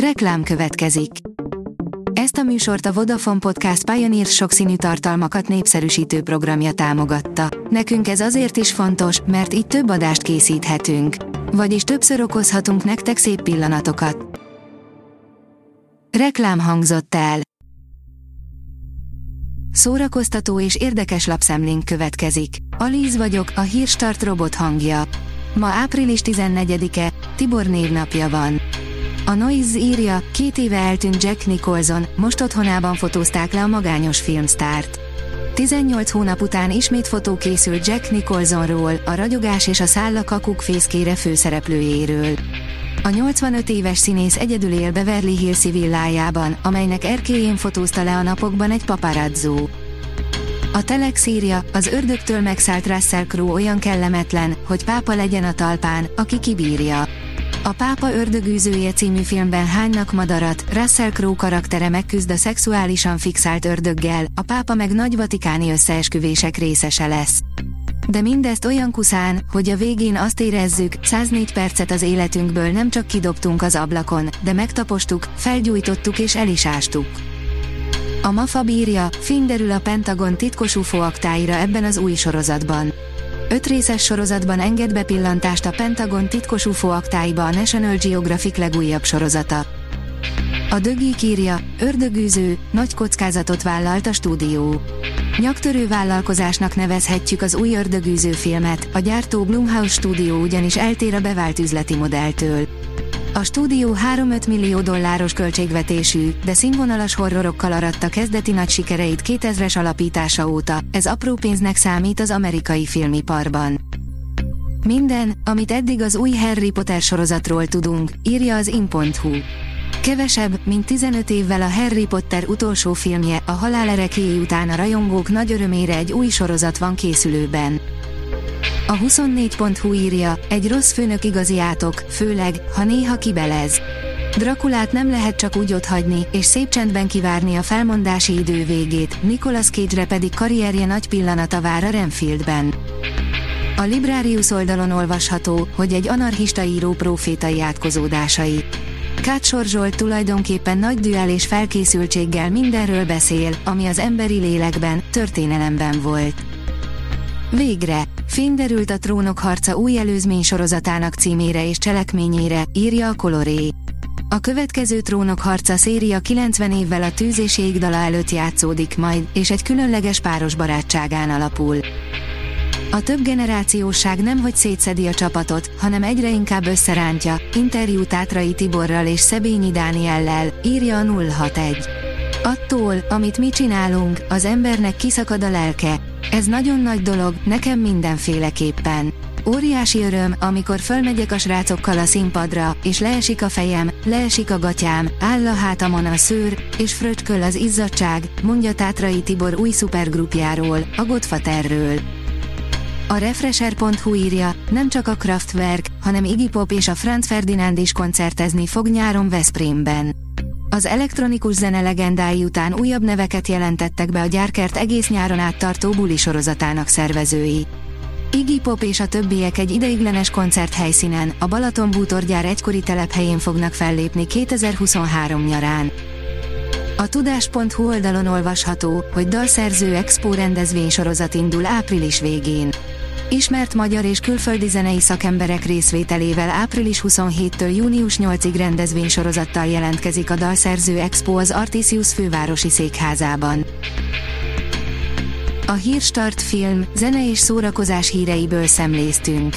Reklám következik. Ezt a műsort a Vodafone Podcast Pioneer sokszínű tartalmakat népszerűsítő programja támogatta. Nekünk ez azért is fontos, mert így több adást készíthetünk. Vagyis többször okozhatunk nektek szép pillanatokat. Reklám hangzott el. Szórakoztató és érdekes lapszemlénk következik. Alíz vagyok, a hírstart robot hangja. Ma április 14-e, Tibor névnapja van. A Noise írja, két éve eltűnt Jack Nicholson, most otthonában fotózták le a magányos filmstárt. 18 hónap után ismét fotó készült Jack Nicholsonról, a ragyogás és a szálla kakuk fészkére főszereplőjéről. A 85 éves színész egyedül él Beverly Hills villájában, amelynek erkélyén fotózta le a napokban egy paparazzó. A Telex írja, az ördögtől megszállt Russell Crowe olyan kellemetlen, hogy pápa legyen a talpán, aki kibírja. A Pápa ördögűzője című filmben hánynak madarat, Russell Crowe karaktere megküzd a szexuálisan fixált ördöggel, a pápa meg nagy vatikáni összeesküvések részese lesz. De mindezt olyan kuszán, hogy a végén azt érezzük, 104 percet az életünkből nem csak kidobtunk az ablakon, de megtapostuk, felgyújtottuk és el. A MAFA bírja, fény derül a Pentagon titkos UFO aktáira ebben az új sorozatban. Öt részes sorozatban enged bepillantást a Pentagon titkos UFO aktáiba a National Geographic legújabb sorozata. A Dögi írja, ördögűző, nagy kockázatot vállalt a stúdió. Nyaktörő vállalkozásnak nevezhetjük az új ördögűző filmet, a gyártó Blumhouse stúdió ugyanis eltér a bevált üzleti modelltől. A stúdió 3-5 millió dolláros költségvetésű, de színvonalas horrorokkal aratta kezdeti nagy sikereit 2000-es alapítása óta, ez apró pénznek számít az amerikai filmiparban. Minden, amit eddig az új Harry Potter sorozatról tudunk, írja az in.hu. Kevesebb, mint 15 évvel a Harry Potter utolsó filmje, a halál erekéi után a rajongók nagy örömére egy új sorozat van készülőben. A 24.hu írja, egy rossz főnök igazi átok, főleg, ha néha kibelez. Drakulát nem lehet csak úgy hagyni, és szép csendben kivárni a felmondási idő végét, Nicolas Cage-re pedig karrierje nagy pillanata vár a Renfieldben. A Librarius oldalon olvasható, hogy egy anarchista író profétai átkozódásai. Kácsor Zsolt tulajdonképpen nagy düel és felkészültséggel mindenről beszél, ami az emberi lélekben, történelemben volt. Végre, fény derült a Trónok harca új előzmény sorozatának címére és cselekményére, írja a Coloré. A következő Trónok harca széria 90 évvel a tűz és égdala előtt játszódik majd, és egy különleges páros barátságán alapul. A több generációság nem hogy szétszedi a csapatot, hanem egyre inkább összerántja, interjú Tátrai Tiborral és Szebényi Dániellel, írja a 061. Attól, amit mi csinálunk, az embernek kiszakad a lelke. Ez nagyon nagy dolog, nekem mindenféleképpen. Óriási öröm, amikor fölmegyek a srácokkal a színpadra, és leesik a fejem, leesik a gatyám, áll a hátamon a szőr, és fröcsköl az izzadság, mondja Tátrai Tibor új szupergrupjáról, a Godfatherről. A Refresher.hu írja, nem csak a Kraftwerk, hanem Iggy Pop és a Franz Ferdinand is koncertezni fog nyáron Veszprémben. Az elektronikus zene legendái után újabb neveket jelentettek be a gyárkert egész nyáron áttartó buli sorozatának szervezői. Iggy Pop és a többiek egy ideiglenes koncert helyszínen, a Balaton bútorgyár egykori telephelyén fognak fellépni 2023 nyarán. A tudás.hu oldalon olvasható, hogy dalszerző expo rendezvény sorozat indul április végén. Ismert magyar és külföldi zenei szakemberek részvételével április 27-től június 8-ig rendezvénysorozattal jelentkezik a Dalszerző Expo az Artisius fővárosi székházában. A Hírstart film, zene és szórakozás híreiből szemléztünk.